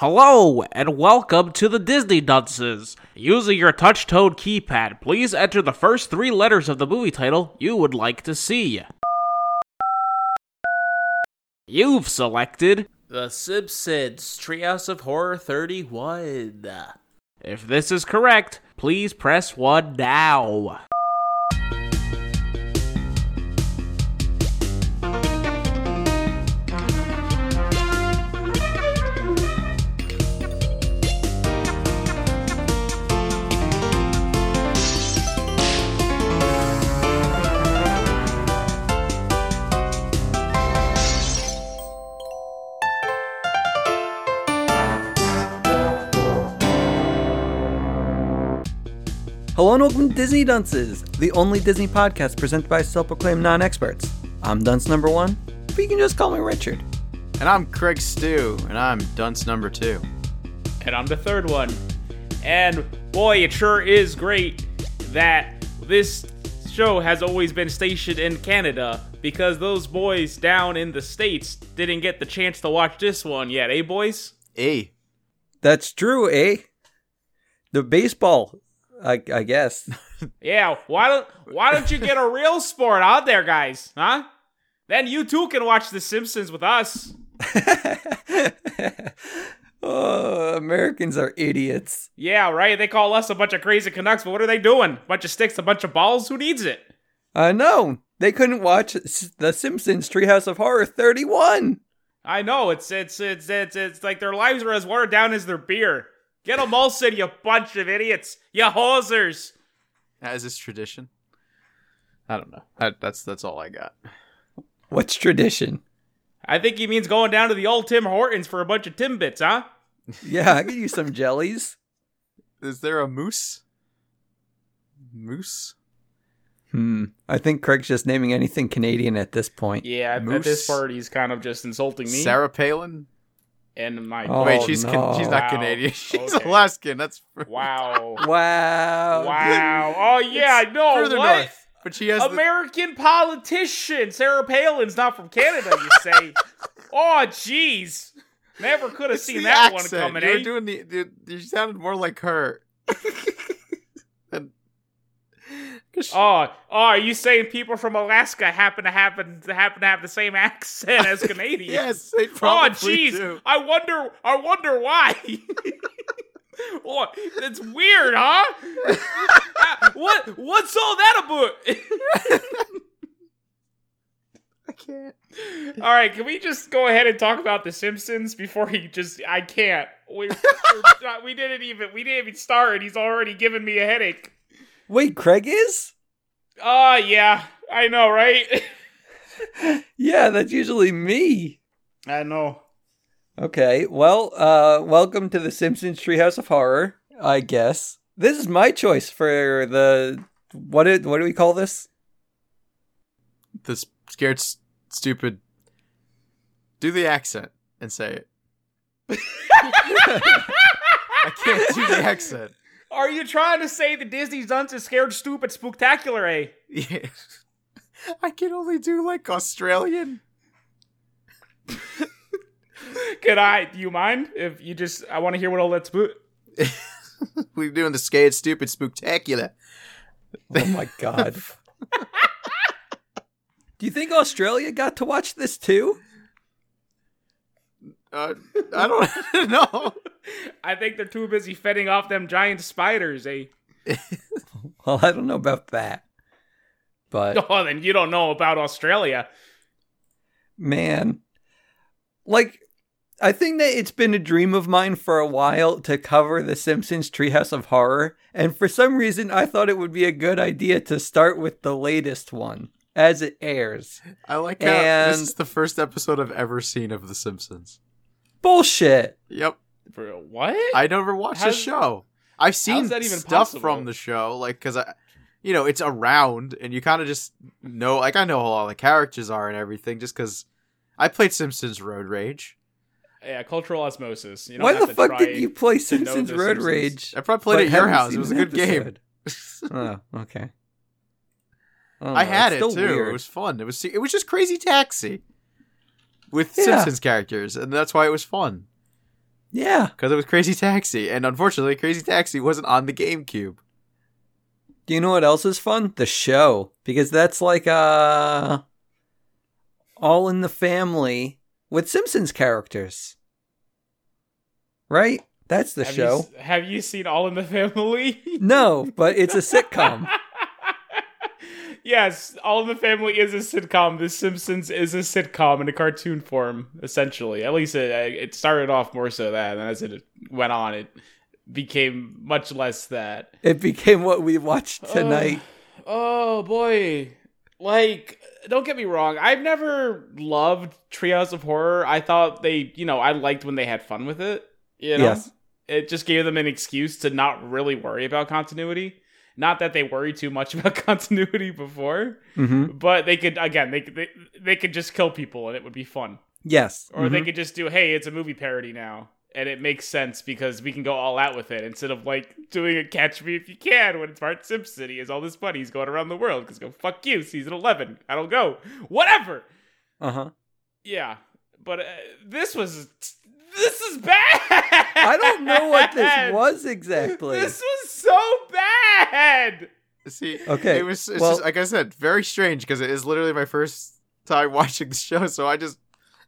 Hello, and welcome to the Disney Dunces. Using your touch tone keypad, please enter the first three letters of the movie title you would like to see. You've selected The Simpsons Treehouse of Horror 31. If this is correct, please press 1 now. Hello and welcome to Disney Dunces, the only Disney podcast presented by self-proclaimed non-experts. I'm dunce number one, but you can just call me Richard. And I'm Craig Stew, and I'm dunce number two. And I'm the third one. And boy, it sure is great that this show has always been stationed in Canada because those boys down in the States didn't get the chance to watch this one yet, eh, boys? Eh. That's true, eh? The baseball, I, I guess. Yeah, why don't why don't you get a real sport out there, guys? Huh? Then you too can watch The Simpsons with us. oh, Americans are idiots. Yeah, right. They call us a bunch of crazy Canucks, but what are they doing? Bunch of sticks, a bunch of balls. Who needs it? I know. They couldn't watch The Simpsons Treehouse of Horror 31. I know it's it's it's it's it's like their lives are as watered down as their beer. Get them Molson, you bunch of idiots, you hosers. As is tradition. I don't know. That, that's that's all I got. What's tradition? I think he means going down to the old Tim Hortons for a bunch of Timbits, huh? Yeah, I could use some jellies. Is there a moose? Moose? Hmm. I think Craig's just naming anything Canadian at this point. Yeah, at, Moose? this part he's kind of just insulting me Sarah Palin? And my. Oh, Wait, she's no. can, she's not Wow. Canadian. She's Okay. Alaskan. That's Wow. Wow. wow. Oh yeah, no. further what? north. But she has the, American politician. Sarah Palin's not from Canada, you say. oh, jeez. Never could have seen that accent. one coming, You're eh? doing the, the you sounded more like her. Oh, oh, are you saying people from Alaska happen to happen to happen to have the same accent as Canadians? yes, they Oh, probably jeez. do. I wonder. I wonder why. oh, it's weird, huh? What? What's all that about? I can't. all right, can we just go ahead and talk about The Simpsons before he just? I can't. We, we didn't even. We didn't even start, and he's already giving me a headache. Wait, Craig is? Oh yeah, I know, right? Yeah, that's usually me. I know. Okay, well, uh, welcome to the Simpsons Treehouse of Horror, I guess. This is my choice for the what? It, what do we call this? The scared, s- stupid. Do the accent and say it. I can't do the accent. Are you trying to say the Disney Dunce is scared, stupid, spooktacular, eh? Yeah. I can only do like Australian. Could I? Do you mind if you just? I want to hear what all that's boot. We're doing the scared, stupid, spooktacular. Oh my god. do you think Australia got to watch this too? Uh, I don't know. I think they're too busy fending off them giant spiders, eh? Well, I don't know about that. But Oh, then you don't know about Australia. man, like I think that it's been a dream of mine for a while to cover the Simpsons Treehouse of Horror, and for some reason I thought it would be a good idea to start with the latest one as it airs. I like how this is the first episode I've ever seen of The Simpsons. Bullshit. Yep. Bro, what? I never watched the show. I've seen that even stuff possible? from the show, like because I, you know, it's around, and you kind of just know, like I know who all the characters are and everything, just because I played Simpsons Road Rage. yeah, cultural osmosis. You don't Why have the to fuck try did you play Simpsons Road Simpsons. Rage? I probably played but it at your house. It was a an good game. oh, okay. don't I oh, had it too. weird. It was fun. It was it was just crazy taxi with Yeah. Simpsons characters, and that's why it was fun. Yeah. because it was Crazy Taxi, and unfortunately, Crazy Taxi wasn't on the GameCube. Do you know what else is fun? The show. Because that's like uh all in the family with Simpsons characters. Right? That's the have show. You, have you seen All in the Family? No, but it's a sitcom. Yes, All in the Family is a sitcom. The Simpsons is a sitcom in a cartoon form, essentially. At least it, it started off more so that, and as it went on, it became much less that. It became what we watched tonight. Oh, oh boy. Like, don't get me wrong. I've never loved Treehouse of Horror. I thought they, you know, I liked when they had fun with it. You know? Yes. It just gave them an excuse to not really worry about continuity. Not that they worry too much about continuity before, hmm but they could again they could they, they could just kill people and it would be fun. Yes. Or they Mhm. could just do, hey, it's a movie parody now. And it makes sense because we can go all out with it instead of like doing a catch me if you can when it's Bart Simpson. He has all this money. He's going around the world because go fuck you, season 11. I don't go. Whatever. Uh-huh. Yeah. But uh, this was. This is bad. I don't know what this was exactly. This was so bad. See, Okay, it was it's well- just, like I said, very strange because it is literally my first time watching the show. So I just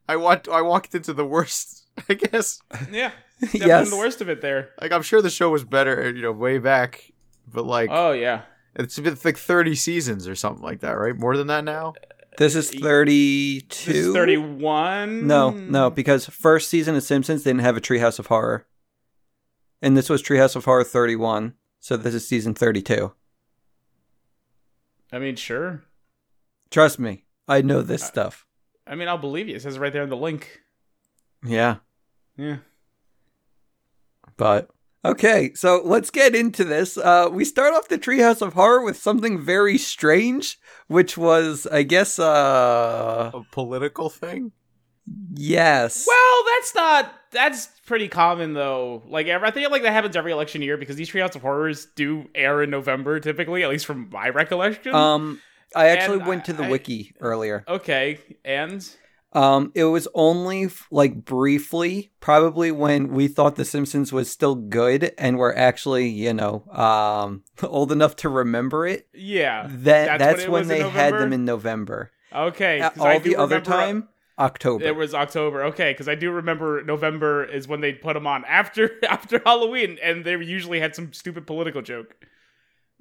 I walked I walked into the worst. I guess Yeah. Stepped yes. the worst of it there. like I'm sure the show was better, you know, way back, but like Oh, yeah. it's been like 30 seasons or something like that, right? More than that now. This is 32. This is 31. No, no, because first season of Simpsons didn't have a Treehouse of Horror. And this was Treehouse of Horror 31. So this is season 32. I mean, sure. Trust me, I know this stuff. I mean, I'll believe you. It says right there in the link. Yeah. Yeah. But okay, so let's get into this. Uh, we start off the Treehouse of Horror with something very strange, which was, I guess, uh, A political thing. yes. Well, that's not. That's pretty common though. Like I think like that happens every election year because these Treehouse of Horrors do air in November typically, at least from my recollection. um, I actually And went to the I- wiki earlier. okay, and Um, it was only f- like briefly, probably when we thought The Simpsons was still good and were actually, you know, um, old enough to remember it. yeah, That That's that's, when when they had them in November. okay. Uh, 'cause I all the other remember- time, October. It was October, okay, because I do remember November is when they put them on after after Halloween, and they usually had some stupid political joke.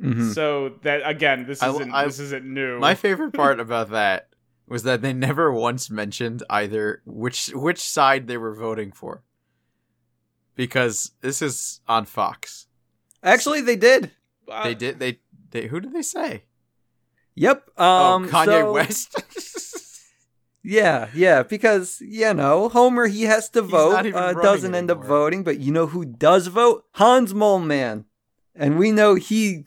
Mhm. So that again, this isn't I- this isn't new. My favorite part about that was that they never once mentioned either which which side they were voting for. Because this is on Fox. Actually, they did. Uh, They did they they who did they say? Yep. Um, oh, Kanye so- West. Yeah, yeah, because you know Homer he has to He's vote, not even uh, doesn't end up voting, but you know who does vote? Hans Moleman, and we know he.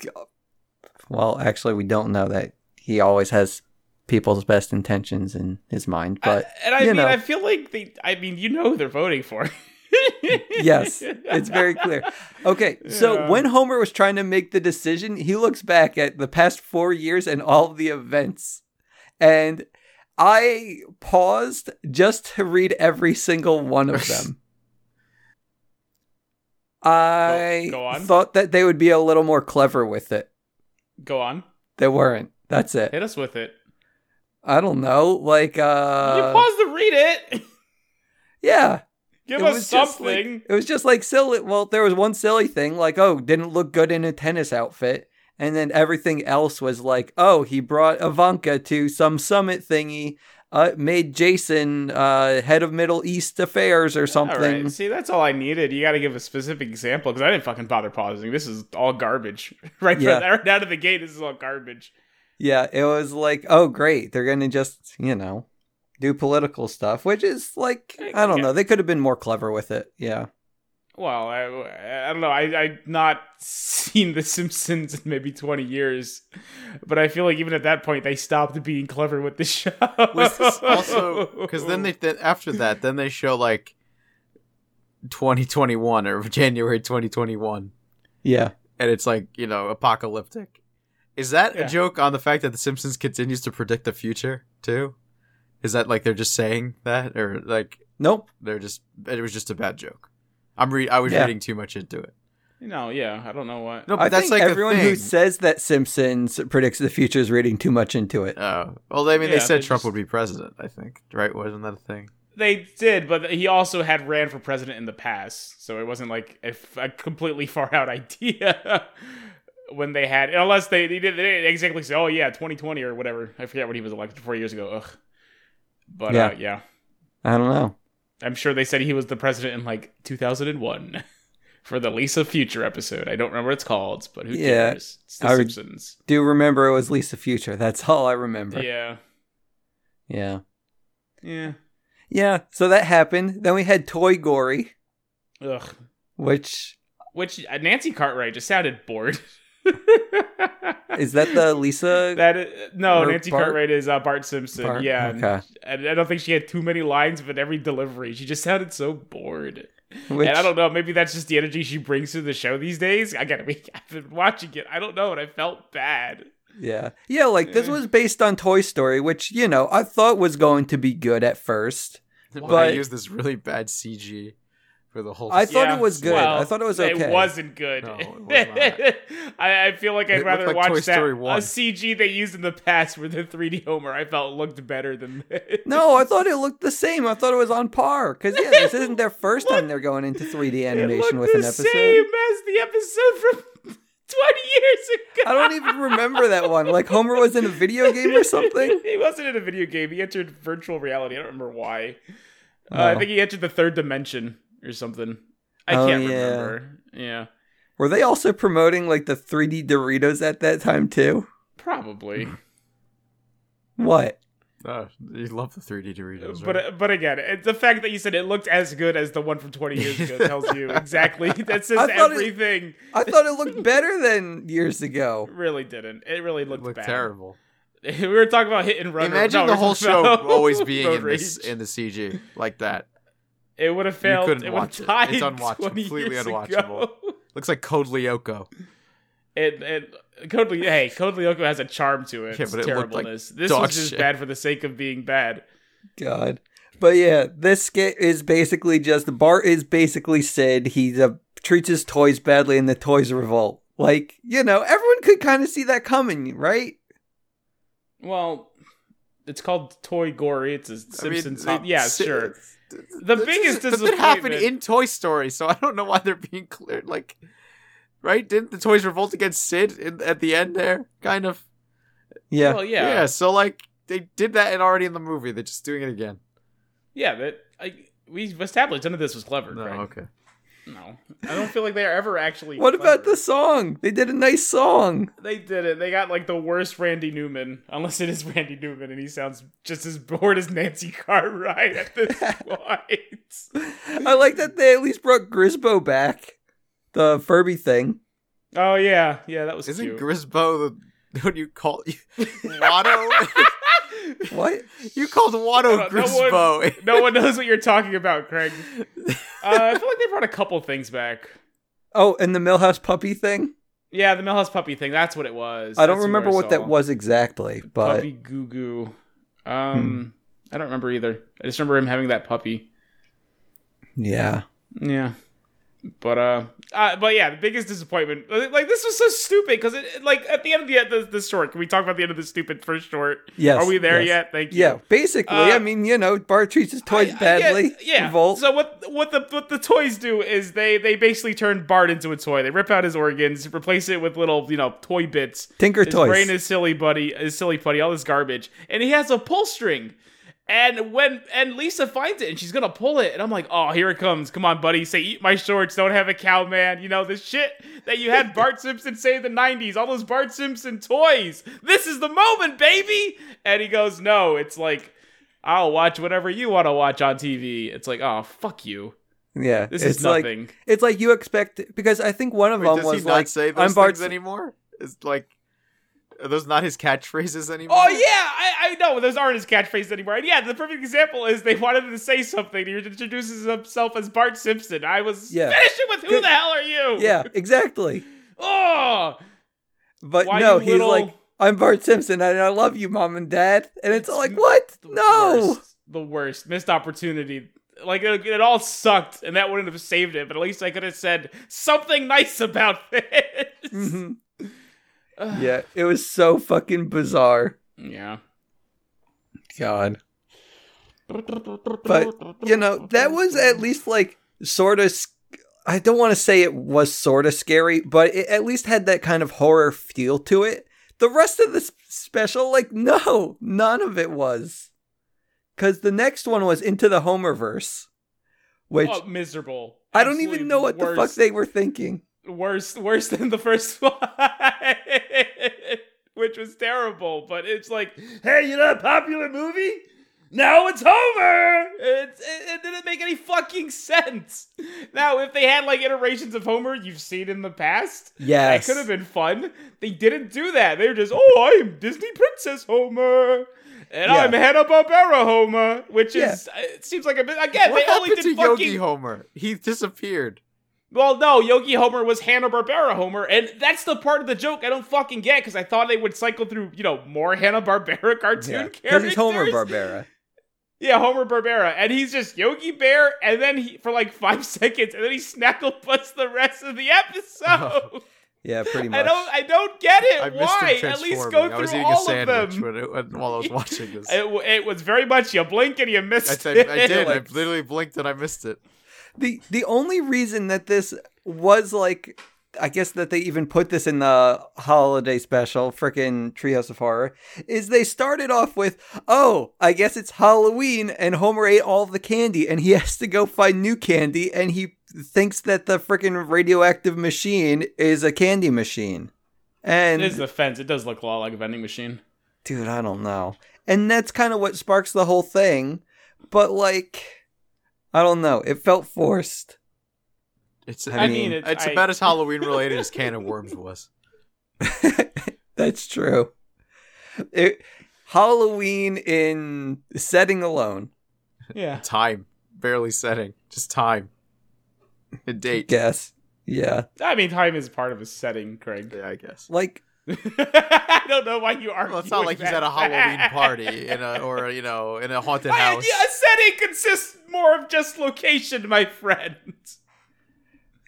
Well, actually, we don't know that he always has people's best intentions in his mind, but I- and I you mean, know. I feel like they. I mean, you know, who they're voting for. yes, it's very clear. Okay, so Yeah. when Homer was trying to make the decision, he looks back at the past four years and all of the events. And I paused just to read every single one of them. I go thought that they would be a little more clever with it. Go on, They weren't. That's it. hit us with it. I don't know. Like, uh you pause to read it. Yeah. Give It us was like- something. it was just like silly. Well, there was one silly thing, like, oh, didn't look good in a tennis outfit. And then everything else was like, oh, he brought Ivanka to some summit thingy, uh, made Jason uh, head of Middle East affairs or something. right. See, that's all I needed. You got to give a specific example because I didn't fucking bother pausing. This is all garbage. right, Yeah. from, right out of the gate, this is all garbage. Yeah, it was like, oh, great. They're going to just, you know, do political stuff, which is like, eh, I don't Yeah. know. They could have been more clever with it. Yeah. Well, I, I don't know. I I not seen The Simpsons in maybe twenty years, but I feel like even at that point they stopped being clever with the show. Was this also because then they then after that then they show like 2021 or January 2021 Yeah. and it's like you know apocalyptic. Is that Yeah. a joke on the fact that The Simpsons continues to predict the future too? Is that like they're just saying that or like Nope. they're just it was just a bad joke? I'm re- I was Yeah. reading too much into it. No, yeah, I don't know what. No, but I that's think like everyone a who says that Simpsons predicts the future is reading too much into it. Oh, well, I mean, Yeah, they said they Trump just- would be president. I think, right? Wasn't that a thing? They did, but he also had ran for president in the past, so it wasn't like a, a completely far out idea when they had, unless they they, did, they exactly say, "Oh yeah, 2020" or whatever. I forget when he was elected four years ago. Ugh. But Yeah. uh, yeah, I don't know. I'm sure they said he was the president in like 2001 for the Lisa Future episode. I don't remember what it's called, but who Yeah, cares? It's The I Simpsons. Do remember it was Lisa Future. That's all I remember. Yeah, Yeah. yeah. Yeah, so that happened. Then we had Toy Gory, Ugh. which Which uh, Nancy Cartwright just sounded bored. is that the Lisa That is, no, Nancy Bart? Cartwright is uh, Bart Simpson. part? Yeah, Okay. and I don't think she had too many lines, but every delivery she just sounded so bored. Which, and I don't know, maybe that's just the energy she brings to the show these days. I gotta be. I've been watching it. I don't know, and I felt bad. Yeah. Yeah, like this was based on Toy Story, which, you know, I thought was going to be good at first. But I But- used this really bad CG for the whole. I thought Yeah, it was good. well, I thought it was okay. It wasn't good. No, it was I, I feel like I'd It rather like watch Toy that Story a CG they used in the past with the 3D Homer. I felt looked better than this. No, I thought it looked the same. I thought it was on par. Because, yeah, this isn't their first time they're going into 3D it animation looked with an the episode. same as the episode from 20 years ago. I don't even remember that one. Like Homer was in a video game or something. he wasn't in a video game. He entered virtual reality. I don't remember why. Uh, I think he entered the third dimension or something. I Oh, can't yeah. remember. Yeah, Were they also promoting like the 3D Doritos at that time too? probably. Hmm. What? Oh, you love the 3D Doritos, But right? but again, it, the fact that you said it looked as good as the one from 20 years ago tells you exactly. That says I thought it- everything. I thought it looked better than years ago. really didn't. It really it looked, looked bad. terrible. we were talking about hit and run. Imagine no, the whole show always being in this in the CG like that. It would have failed. You couldn't it would watch have it. died It's unwatchable, 20 completely years unwatchable. Ago. Looks like Code Lyoko. It, it Code Ly- hey, Code Lyoko has a charm to it. Yeah, It's but it looked like this dog was just shit. bad for the sake of being bad. God. But yeah, this skit is basically just Bart is basically Sid. He uh, treats his toys badly and the toys revolt. Like, you know, everyone could kind of see that coming, right? Well, it's called Toy Gory. It's a Simpsons. I mean, yeah, si- sure. The This biggest is- but that happened disappointment- in Toy Story, so I don't know why they're being cleared. Like, right? Didn't the toys revolt against Sid in, at the end there? Kind of. Yeah. Well, yeah, yeah. So like they did that and already in the movie. They're just doing it again. that I, we've established none of this was clever. No, Craig. okay. No, I don't feel like they are ever actually. what about the song? They did a nice song. They did it. They got like the worst Randy Newman, unless it is Randy Newman, and he sounds just as bored as Nancy Cartwright at this point. I like that they at least brought Grisbo back. The Furby thing. Oh yeah, yeah, that was Isn't cute. Grisbo the what do you call Watto? What? you called Watto No, no Grisbo. no one knows what you're talking about, Craig. Uh, I feel like they brought a couple things back. Oh, and the Milhouse puppy thing? Yeah, the Milhouse puppy thing. That's what it was. I don't That's remember I what that was exactly, but Hmm. Puppy Goo Goo. Um, I don't remember either. I just remember him having that puppy. yeah. Yeah. But uh, uh, but yeah, the biggest disappointment. Like this was so stupid because it, like at the end of the, the the short. Can we talk about the end of the stupid first short? Yes. Are we there yes. yet? Thank you. Yeah, basically, Uh, I mean, you know, Bart treats his toys I- I badly. yeah. So what what the what the toys do is they they basically turn Bart into a toy. They rip out his organs, replace it with little you know toy bits. Tinker his toys. brain is silly buddy, is silly putty, all this garbage, and he has a pull string. And when and Lisa finds it and she's gonna pull it, and I'm like, oh, here it comes. Come on, buddy. Say, eat my shorts. Don't have a cow, man. You know the shit that you had Bart Simpson say in the '90s. All those Bart Simpson toys. This is the moment, baby. And he goes, no. It's like, I'll watch whatever you want to watch on TV. It's like, oh, fuck you. yeah, This it's is like nothing. it's like you expect because I think one of Wait, them does was he not like, say those "I'm Bart." things anymore? It's like are those not his catchphrases anymore? Oh yeah, I, I know those aren't his catchphrases anymore. And yeah, the perfect example is they wanted him to say something. He introduces himself as Bart Simpson. I was Yeah. finishing with who Good- the hell are you? Yeah, exactly. Oh, But Why no, he's little- like, "I'm Bart Simpson and I love you, mom and dad," and it's, It's like, what? the No. worst. the worst missed opportunity. like it, it all sucked, and that wouldn't have saved it. But at least I could have said something nice about this. Mhm. Yeah, it was so fucking bizarre. Yeah. God. But, you know, that was at least like sort of. I don't want to say it was sort of scary, but it at least had that kind of horror feel to it. The rest of the special, like, no, none of it was. Because the next one was Into the Homerverse, which oh, miserable. I don't Absolutely even know what the fuck they were thinking. Worse worse than the first one which was terrible but it's like hey you know a popular movie now it's homer it's, it, it didn't make any fucking sense now if they had like iterations of homer you've seen in the past Yes. that could have been fun they didn't do that they were just oh i'm disney princess homer and Yeah. I'm Hanna Barbera Homer, which Yeah. is it seems like a bit again. what they only did to fucking Yogi Homer? He disappeared. Well, no, Yogi Homer was Hanna Barbera Homer, and that's the part of the joke I don't fucking get because I thought they would cycle through, you know, more Hanna Barbera cartoon Yeah, characters. because he's Homer Barbera. Yeah, Homer Barbera, and he's just Yogi Bear, and then he for like five seconds, and then he snackle butts the rest of the episode. Yeah, pretty much. I don't, I don't get it. I Why? At least transforming. go I through was eating a all of sandwich them. when it, when, while I was watching this. It, it was very much you blink and you I, missed said, it. I did. I literally blinked and I missed it. The the only reason that this was like I guess that they even put this in the holiday special, frickin' Treehouse of Horror, is they started off with, oh, I guess it's Halloween, and Homer ate all the candy, and he has to go find new candy, and he thinks that the frickin' radioactive machine is a candy machine. And It is the fence. It does look a lot like a vending machine. dude, I don't know. And that's kind of what sparks the whole thing. But like, I don't know. It felt forced. It's, I I mean, mean, it's- it's I- about as Halloween related as Can of Worms was. that's true. It, Halloween in setting alone. Yeah. Time, barely setting, just time. A date. Guess. Yeah. I mean, time is part of a setting, Craig. Yeah, I guess. Like, I don't know why you are. Well, it's not like he's at a Halloween party in a or you know in a haunted My house. idea, a setting consists more of just location, my friend.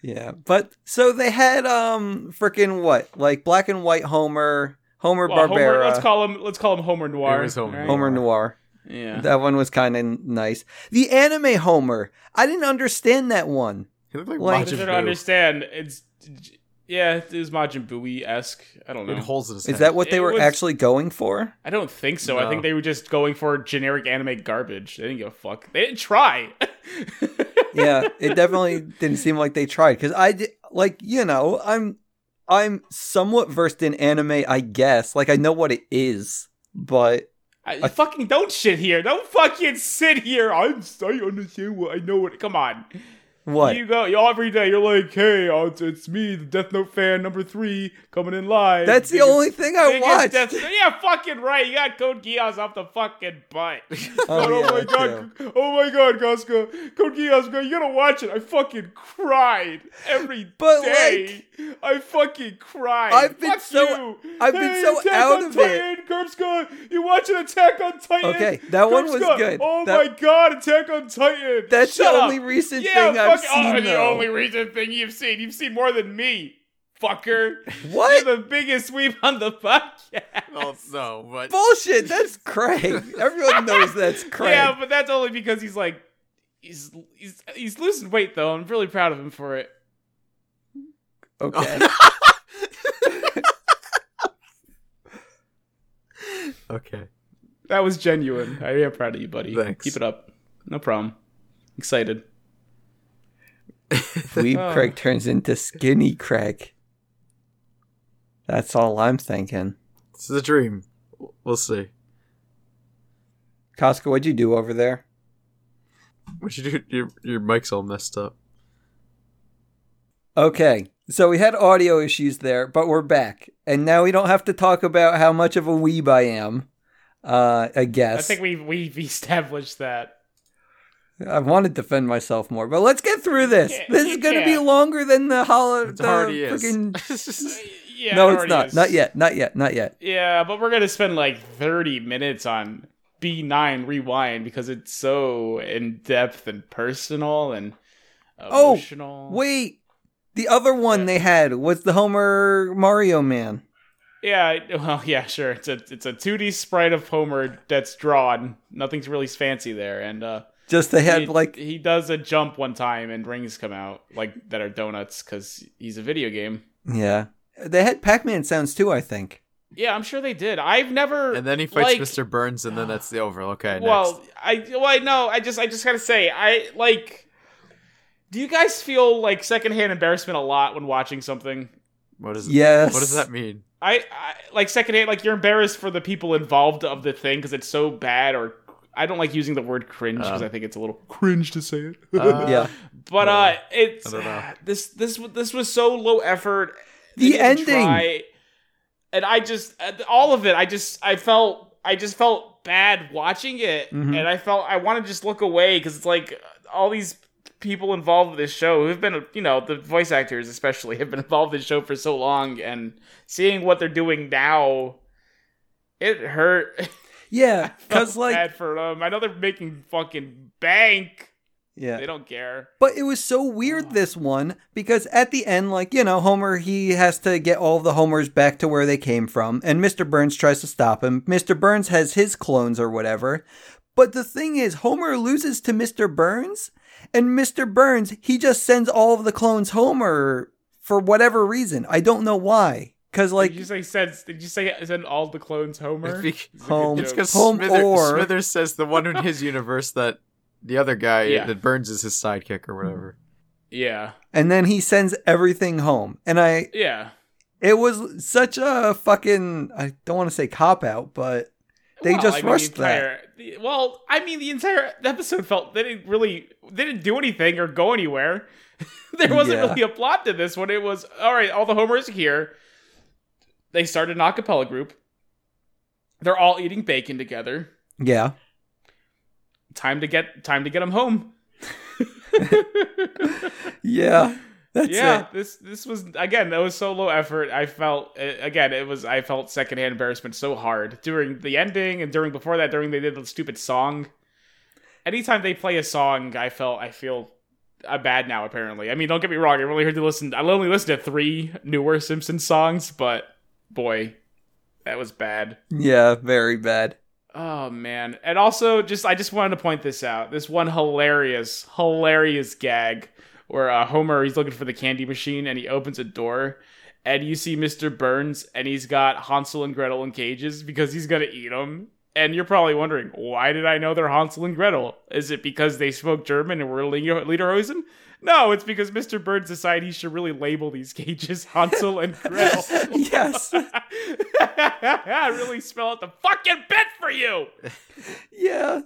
yeah. But so they had um freaking what? Like black and white Homer, Homer Well, Homer, Barbera, let's call him. Let's call him Homer Noir. It was Homer right? Homer Noir. Yeah. That one was kind of nice. The anime Homer, I didn't understand that one. He looked like, Like- I Majin don't understand. It's yeah, it is Majin Buu esque. I don't With know. holes in his Is that what they It were was- actually going for? I don't think so. I think they were just going for generic anime garbage. They didn't give a fuck. They didn't try. yeah, it definitely didn't seem like they tried because I did, like you know I'm I'm somewhat versed in anime, I guess. Like I know what it is, but I, fucking don't shit here. Don't fucking sit here. I'm I understand what I know. What? Come on. What? You go you every day. You're like, hey, uh, it's, it's me, the Death Note fan number three, coming in live. That's the Biggest- only thing I watched. Death- yeah, fucking right. You got Code Geass off the fucking butt. Oh, oh yeah, my that god! Oh my god, Casca! Code Geass, you gotta watch it. I fucking cried every But, day. I fucking cried. I've been Fuck so- you. I've been so Attack out of it. Titan, Kurpska, you watching Attack on Titan? Okay, that one was good. Oh That- my god, Attack on Titan! That's Shut the up. only recent Yeah, thing I've fuck- oh, seen. the though. only recent thing you've seen. You've seen more than me, fucker. What? You're the biggest sweep on the podcast. Oh no, but Bullshit. That's Craig. Everyone knows that's Craig. Yeah, but that's only because he's like he's he's he's losing weight though. I'm really proud of him for it. Okay. okay. That was genuine. I am proud of you, buddy. Thanks. Keep it up. No problem. Excited. Dweeb Oh. Craig turns into Skinny Craig. That's all I'm thinking. This is a dream. We'll see. Costco, what'd you do over there? What'd you do? Your your mic's all messed up. Okay, so we had audio issues there, but we're back, and now we don't have to talk about how much of a weeb I am. Uh, I guess I think we've we've established that. I want to defend myself more, but let's get through this. can't- This you is going to be longer than the holiday. It already is. Yeah, no, it it's not. is. Not yet. Not yet. Not yet. Yeah, but we're gonna spend like 30 minutes on B9 Rewind because it's so in depth and personal and Oh, emotional. Wait, the other one Yeah. they had was the Homer Mario Man. Yeah, well, yeah, sure. It's a it's a 2D sprite of Homer that's drawn. Nothing's really fancy there, and uh, Just they had he, like he does a jump one time and rings come out like that are donuts because he's a video game. yeah, they had Pac-Man sounds too. I think. Yeah, I'm sure they did. I've never And then he fights like, Mr. Burns, and then that's the over. Okay, Well, next. I well, I know. I just I just gotta say, I like. Do you guys feel like secondhand embarrassment a lot when watching something? What is it? Yes. What does that mean? I, I like secondhand, like you're embarrassed for the people involved of the thing because it's so bad, or I don't like using the word cringe because Uh. I think it's a little cringe to say it. Uh, Yeah. but uh, it's I don't know. this this this was so low effort. The ending. try, and I just uh, all of it. I just I felt I just felt bad watching it, Mhm. and I felt I want to just look away because it's like all these people involved with this show who've been you know the voice actors especially have been involved in the show for so long and seeing what they're doing now it hurt Yeah, because like bad for them i know they're making fucking bank yeah, they don't care But it was so weird this one because at the end, like, you know, Homer, he has to get all of the Homers back to where they came from, and Mr. Burns tries to stop him. Mr. Burns has his clones or whatever. But the thing is, Homer loses to Mr. Burns, and Mr. Burns, he just sends all of the clones Homer for whatever reason. I don't know why. Because, like, did you say said did you say send all the clones homer Be- It's a Home. It's because Home Smithers, or- Smithers says the one in his universe that the other guy Yeah. that Burns is his sidekick or whatever. yeah and then he sends everything home. And I, yeah it was such a fucking, I don't want to say cop out, but they Well, just I mean, the rushed that. the- well, I mean, the entire episode felt they didn't really they didn't do anything or go anywhere. there wasn't Yeah. really a plot to this one. It was all right. All the homers are here. They started an acapella group. They're all eating bacon together. Yeah. Time to get time to get them home. Yeah. That's yeah, it. this this was again. That was so low effort. I felt again. It was I felt secondhand embarrassment so hard during the ending and during before that during they did the stupid song. Anytime they play a song, I felt I feel uh, bad now. Apparently, I mean, don't get me wrong. I really heard to listen. I only listened to three newer Simpsons songs, but boy, that was bad. Yeah, very bad. Oh man. And also just I just wanted to point this out. This one hilarious, hilarious gag where uh, Homer he's looking for the candy machine and he opens a door and you see Mr. Burns and he's got Hansel and Gretel in cages because he's going to eat them. And you're probably wondering, why did I know they're Hansel and Gretel? Is it because they spoke German and were Lederhosen? No, it's because Mr. Bird decided he should really label these cages Hansel and Gretel. Yes. I really spell out the fucking bit for you. Yeah.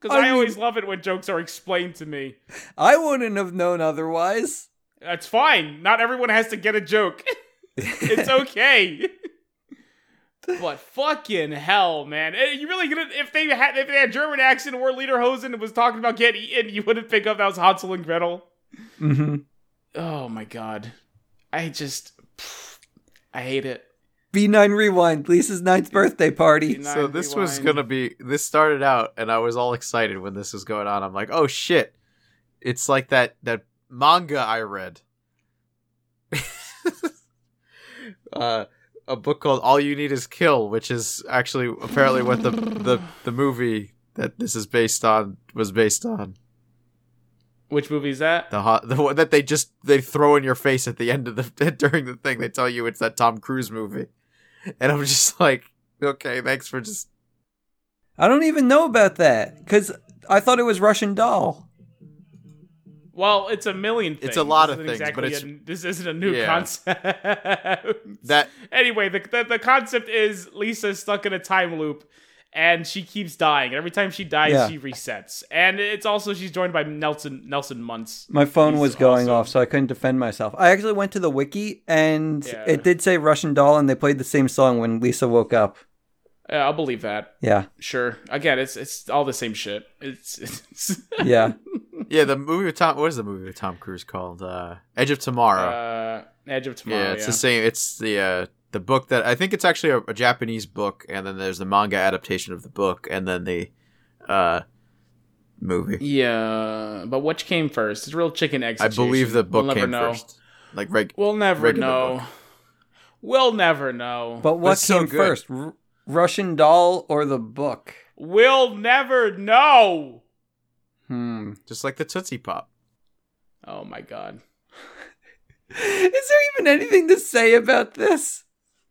Because I I, mean- always love it when jokes are explained to me. I wouldn't have known otherwise. That's fine. Not everyone has to get a joke. it's okay. but fucking hell, man! Eh, You really gonna if they had if they had German accent or Lederhosen and was talking about getting eaten, you wouldn't pick up that was Hansel and Gretel. Hmm Oh my god, I just I hate it. B9 Rewind, Lisa's ninth birthday party. B9 so this was gonna be. This started out, and I was all excited when this was going on. I'm like, oh shit! It's like that that manga I read. uh, a book called All You Need Is Kill, which is actually apparently what the the the movie that this is based on was based on. Which movie is that? The hot, the one that they just they throw in your face at the end of the during the thing. They tell you it's that Tom Cruise movie, and I'm just like, okay, thanks for just I don't even know about that because I thought it was Russian Doll. Well, it's a million things. It's a lot This of isn't things, but exactly a- this isn't a new Yeah. concept. that anyway, the, the the concept is Lisa's stuck in a time loop, and she keeps dying. And every time she dies, Yeah. she resets. And it's also she's joined by Nelson Nelson Muntz. My phone He's was going awesome. off, so I couldn't defend myself. I actually went to the wiki, and Yeah. it did say Russian Doll, and they played the same song when Lisa woke up. Yeah, I'll believe that. Yeah, Sure. Again, it's it's all the same shit. It's, it's yeah. yeah, the movie with Tom. What is the movie with Tom Cruise called? Uh, Edge of Tomorrow. uh, Edge of Tomorrow. yeah, Yeah, it's the same. It's the uh, the book that I think it's actually a, a Japanese book, and then there's the manga adaptation of the book, and then the uh, movie. Yeah, but which came first? It's real chicken egg. I believe the book we'll never came know. first. Like reg- We'll never know. book. We'll never know. But what it's so came good. first, R- Russian Doll or the book? we'll never know. Hmm. just like the Tootsie Pop. Oh my god. Is there even anything to say about this?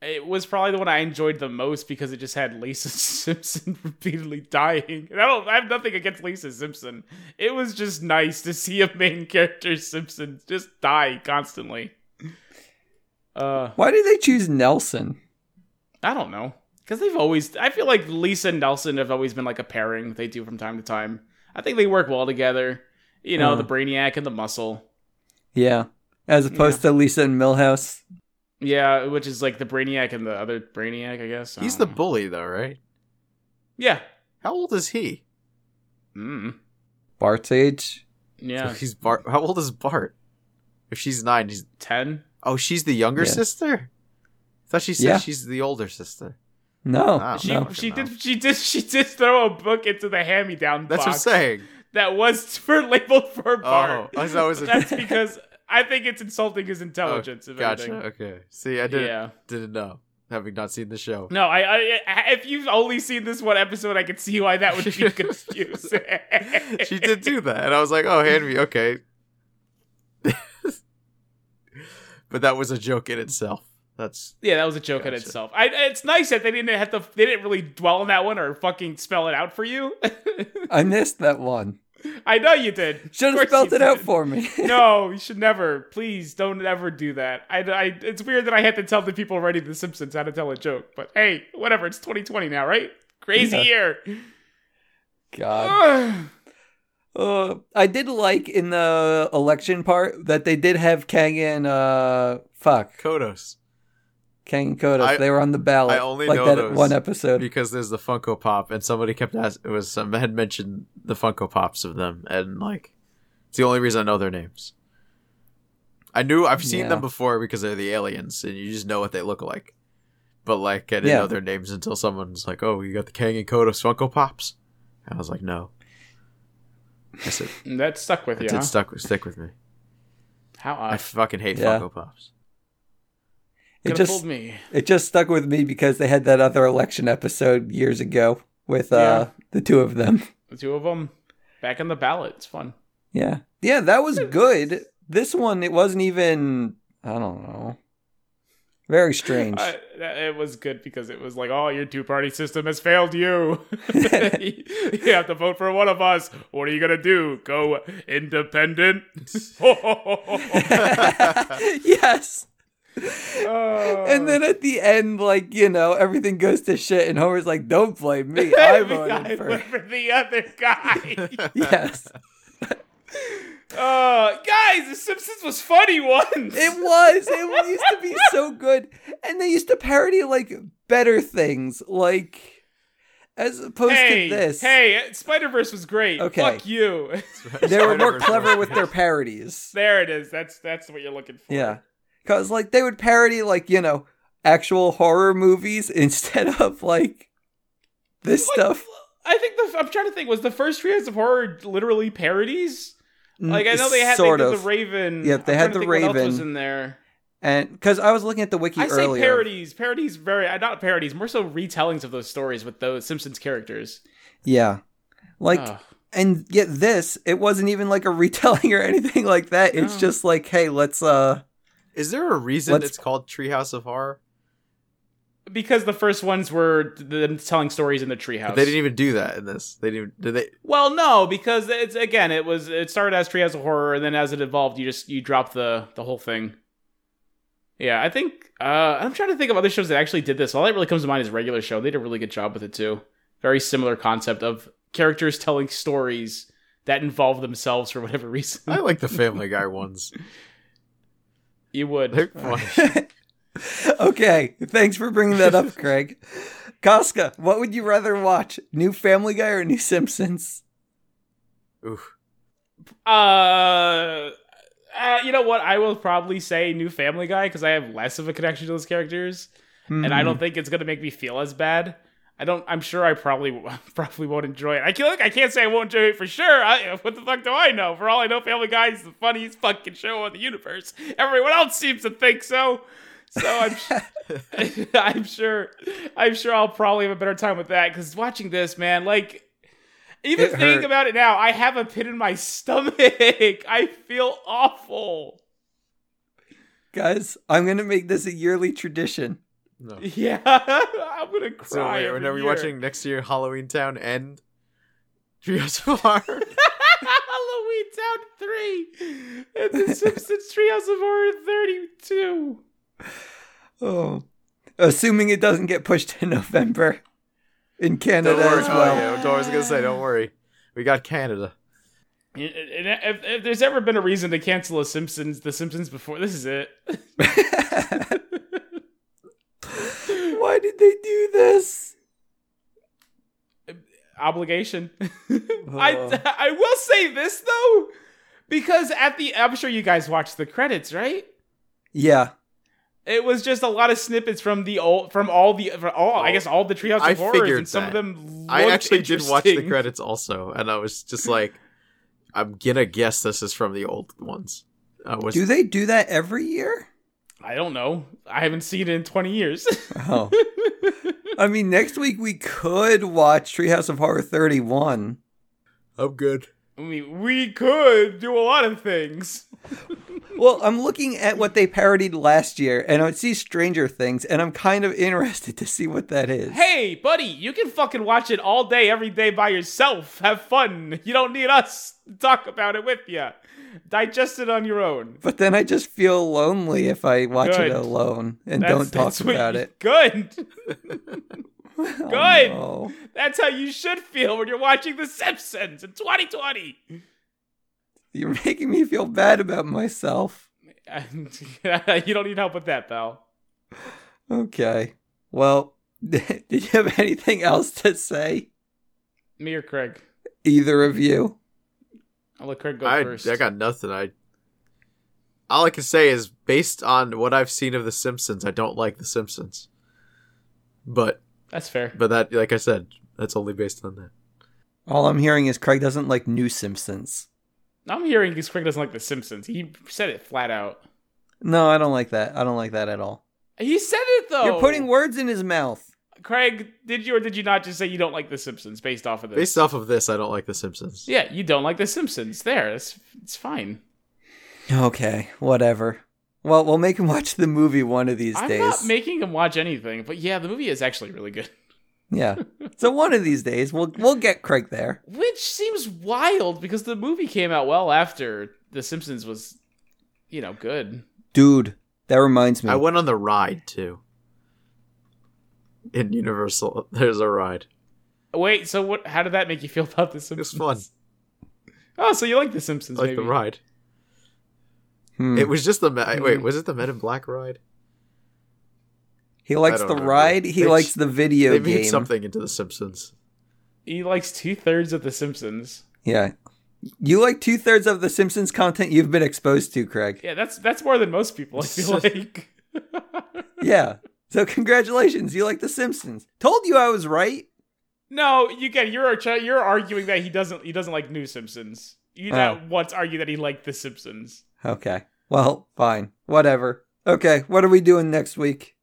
It was probably the one I enjoyed the most because it just had Lisa Simpson repeatedly dying. And I don't I have nothing against Lisa Simpson. It was just nice to see a main character Simpson just die constantly. Uh Why did they choose Nelson? I don't know. Because they've always, I feel like Lisa and Nelson have always been like a pairing they do from time to time. I think they work well together. You know, Uh. the Brainiac and the Muscle. Yeah. As opposed to Lisa and Milhouse. Yeah, which is like the Brainiac and the other Brainiac, I guess. I He's the know. bully, though, right? Yeah. How old is he? Mm. Bart's age. Yeah. He's Bart. How old is Bart? If she's nine, he's 10? oh, she's the younger Yeah. sister. I thought she said Yeah. she's the older sister. No. Wow. She, no. she did she did she did throw a book into the hand me down That's box what I'm saying. that was for labeled for Bart. Oh, I thought it was a- That's because I think it's insulting his intelligence. if oh, Gotcha. anything. Okay. See, I didn't Yeah. didn't know, having not seen the show. No, I, I, I if you've only seen this one episode, I can see why that would be confusing. she did do that, and I was like, "Oh, hand me, okay." but that was a joke in itself. That's Yeah, that was a joke in itself. I, it's nice that they didn't have to. They didn't really dwell on that one or fucking spell it out for you. I missed that one. I know you did. Should Of have course spelled you it out for me. no, you should never. Please don't ever do that. I, I, it's weird that I had to tell the people writing The Simpsons how to tell a joke, but hey, whatever. It's 2020 now, right? Crazy Yeah. year. God. Ugh. Uh, I did like in the election part that they did have Kang and uh fuck Kodos Kang and Kodos. I- they were on the ballot. I only like know that those one episode. because there's the Funko Pop, and somebody kept asking. It was some had mentioned the Funko Pops of them, and like it's the only reason I know their names. I knew I've seen Yeah. them before because they're the aliens, and you just know what they look like. But like I didn't Yeah. know their names until someone's like, "Oh, you got the Kang and Kodos Funko Pops," and I was like, "No." I said, that stuck with "It you, did huh? stuck stick with me." How I fucking hate Yeah. Funko Pops. It just me. it just stuck with me because they had that other election episode years ago with uh the two of them. The two of them back in the ballot. It's fun. Yeah. Yeah, that was good. This one it wasn't even I don't know. Very strange. That- it was good because it was like, oh, your two party system has failed you. you have to vote for one of us. What are you gonna do? Go independent? yes. Oh. And then at the end, like, you know, everything goes to shit, and Homer's like, don't blame me. I I voted for. for the other guy. Yes. uh, guys, The Simpsons was funny once. It was. It used to be so good. And they used to parody, like, better things. Like, as opposed hey, to this. hey, Spider Verse was great. Okay. Fuck you. They were more clever with their parodies. there it is. That's that's what you're looking for. Yeah. Because, like, they would parody, like, you know, actual horror movies instead of, like, this Like, stuff. I think the I'm trying to think was the first Treehouse of Horror literally parodies. Like I know they had sort they of. the Raven. Yeah, they I'm had the else was Raven. in there? And because I was looking at the wiki I say earlier. parodies. Parodies very uh, not parodies, more so retellings of those stories with those Simpsons characters. Yeah. Like, and yet this, it wasn't even like a retelling or anything like that. It's No. just like, hey, let's, uh, Is there a reason Let's- it's called Treehouse of Horror? because the first ones were them telling stories in the treehouse. They didn't even do that in this. They didn't. Did they? Well, no, because it's again, it was it started as Treehouse of Horror, and then as it evolved, you just you drop the the whole thing. Yeah, I think uh, I'm trying to think of other shows that actually did this. All that really comes to mind is regular show. They did a really good job with it too. Very similar concept of characters telling stories that involve themselves for whatever reason. I like the Family Guy ones. You would. Okay. Thanks for bringing that up, Craig. Casca, what would you rather watch? New Family Guy or New Simpsons? Oof. Uh, uh, you know what? I will probably say New Family Guy because I have less of a connection to those characters. and I Hmm. don't think it's gonna make me feel as bad. I don't. I'm sure I probably probably won't enjoy it. I can look. I can't say I won't enjoy it for sure. I, what the fuck do I know? For all I know, Family Guy is the funniest fucking show on the universe. Everyone else seems to think so. So I'm. I'm sure. I'm sure I'll probably have a better time with that because watching this, man, like. Even It thinking hurt. about it now, I have a pit in my stomach. I feel awful. Guys, I'm gonna make this a yearly tradition. No. Yeah, I'm gonna cry. So wait, every when are we year. watching next year Halloween Town and Treehouse of Horror? Halloween Town 3 and The Simpsons Treehouse of Horror 32. Oh, assuming it doesn't get pushed to November in Canada don't worry. as Oh, well. yeah, I was gonna say, don't worry. We got Canada. If, if there's ever been a reason to cancel a Simpsons, The Simpsons before, this is it. Why did they do this? Obligation. Oh. I, I will say this though, because at the, I'm sure you guys watched the credits, right? Yeah, It was just a lot of snippets from the old, from all the, from all, I guess all the Treehouse I of Horrors, figured and some of that. them. I actually did watch the credits also, and I was just like, I'm gonna guess this is from the old ones. I was do they do that every year? I don't know. I haven't seen it in 20 years. Oh, I mean, next week we could watch Treehouse of Horror 31. I'm good. I mean, we could do a lot of things. Well, I'm looking at what they parodied last year, and I see Stranger Things, and I'm kind of interested to see what that is. Hey, buddy, you can fucking watch it all day, every day by yourself. Have fun. You don't need us to talk about it with you. Digest it on your own. But then I just feel lonely if I watch Good. it alone and That's- don't talk that's what about you- it. Good. Oh, Good. no. That's how you should feel when you're watching The Simpsons in 2020. You're making me feel bad about myself. you don't need help with that, pal. Okay. Well, did you have anything else to say? Me or Craig? Either of you? I'll let Craig go I first. I got nothing. I all I can say is based on what I've seen of The Simpsons, I don't like The Simpsons. But That's fair. but that like I said, that's only based on that. All I'm hearing is Craig doesn't like new Simpsons. I'm hearing because Craig doesn't like The Simpsons. He said it flat out. No, I don't like that. I don't like that at all. He said it though. You're putting words in his mouth. Craig, did you or did you not just say you don't like The Simpsons based off of this? Based off of this, I don't like The Simpsons. yeah, you don't like The Simpsons. There, it's it's fine. Okay, whatever. Well, we'll make him watch the movie one of these I'm days. not making him watch anything, but yeah, the movie is actually really good. yeah. So one of these days we'll we'll get Craig there. Which seems wild because the movie came out well after The Simpsons was, you know, good. Dude, that reminds me. I went on the ride too. In Universal, there's a ride. Wait, so what? How did that make you feel about The It Simpsons? was fun. Oh, so you like The Simpsons? like maybe. the ride. Hmm. It was just the me- wait. Hmm. Was it the Men in Black ride? he likes the don't know. ride. He They- likes the video they made something into The Simpsons. He likes two thirds of The Simpsons. Yeah. You like two thirds of the Simpsons content you've been exposed to, Craig. Yeah, that's that's more than most people. I feel like. Yeah. So congratulations, you like the Simpsons. Told you I was right. no, you get you're you're arguing that he doesn't he doesn't like New Simpsons. You Oh. not once argue that he liked The Simpsons. Okay. Well, fine. Whatever. Okay, what are we doing next week?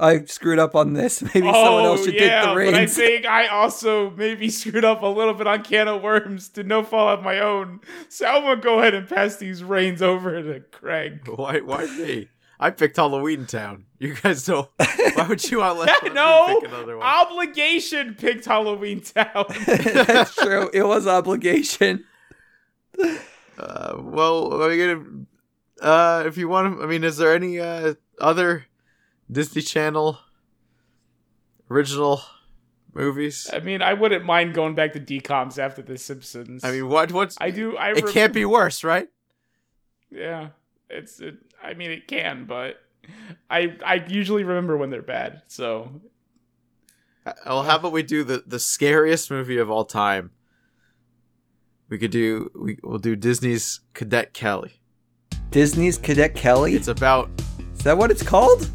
I screwed up on this. Maybe someone oh, else should Oh, yeah, take the reins. but I think I also maybe screwed up a little bit on Can of Worms to no fault of my own. So I'm gonna go ahead and pass these reins over to Craig. Why? Why me? I picked Halloween Town. You guys don't. Why would you want let me no, pick another one? obligation picked Halloween Town. That's true. It was obligation. Uh, well, are you gonna? Uh, if you want to, I mean, is there any uh other Disney Channel original movies? I mean, I wouldn't mind going back to DComs after The Simpsons. I mean, what? What's? I do. I it rem- can't be worse, right? Yeah, it's. It, I mean, it can, but I I usually remember when they're bad. So Uh, Well, how about we do the the scariest movie of all time? We could do we we'll do Disney's Cadet Kelly. Disney's Cadet Kelly? It's about Is that what it's called?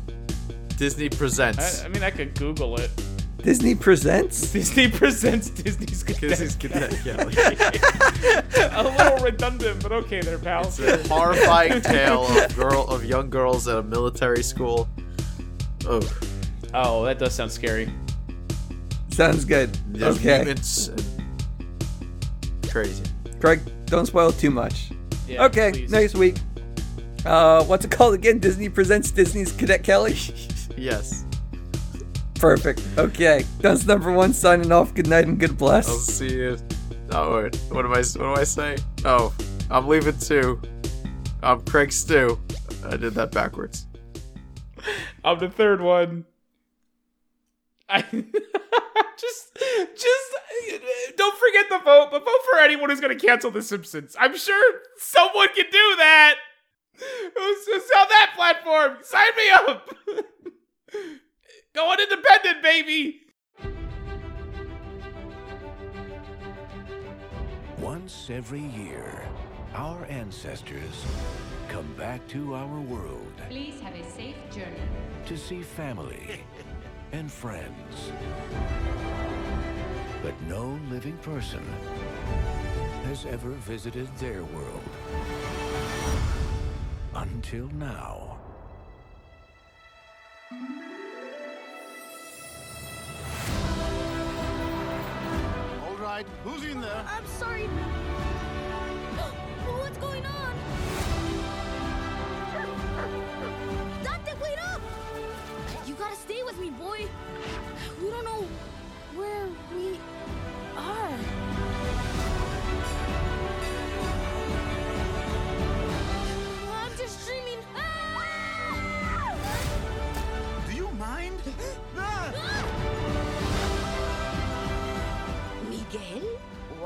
Disney presents. I, I mean, I could Google it. Disney presents. Disney presents Disney's Disney's Cadet Cadet Kelly. A little redundant, but okay there, pal. It's a horrifying tale of girl of young girls at a military school. Oh, Oh, that does sound scary. Sounds good. there's okay, mutants crazy. Craig, don't spoil too much. Yeah, okay, please. next week. Uh, what's it called again? Disney presents Disney's Cadet Kelly. Yes. Perfect. Okay, that's number one. Signing off. Good night and good bless. I'll see you. Oh, wait. What am I? What do I say? Oh, I'm leaving too. I'm Craig Stew. I did that backwards. I'm the third one. I just, just don't forget the vote, but vote for anyone who's going to cancel The Simpsons. I'm sure someone can do that. Who's, who's on that platform? Sign me up. Going independent, baby. Once every year, our ancestors come back to our world Please have a safe journey. to see family and friends. But no living person has ever visited their world. Until now. Right, who's in there? I'm sorry. What's going on? Dante, wait up! You gotta stay with me, boy. We don't know where we are.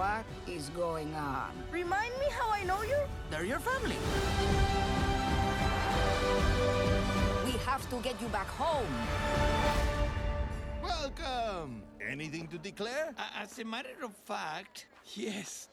What is going on? Remind me how I know you? They're your family. We have to get you back home. Welcome! Anything to declare? Uh, as a matter of fact, yes.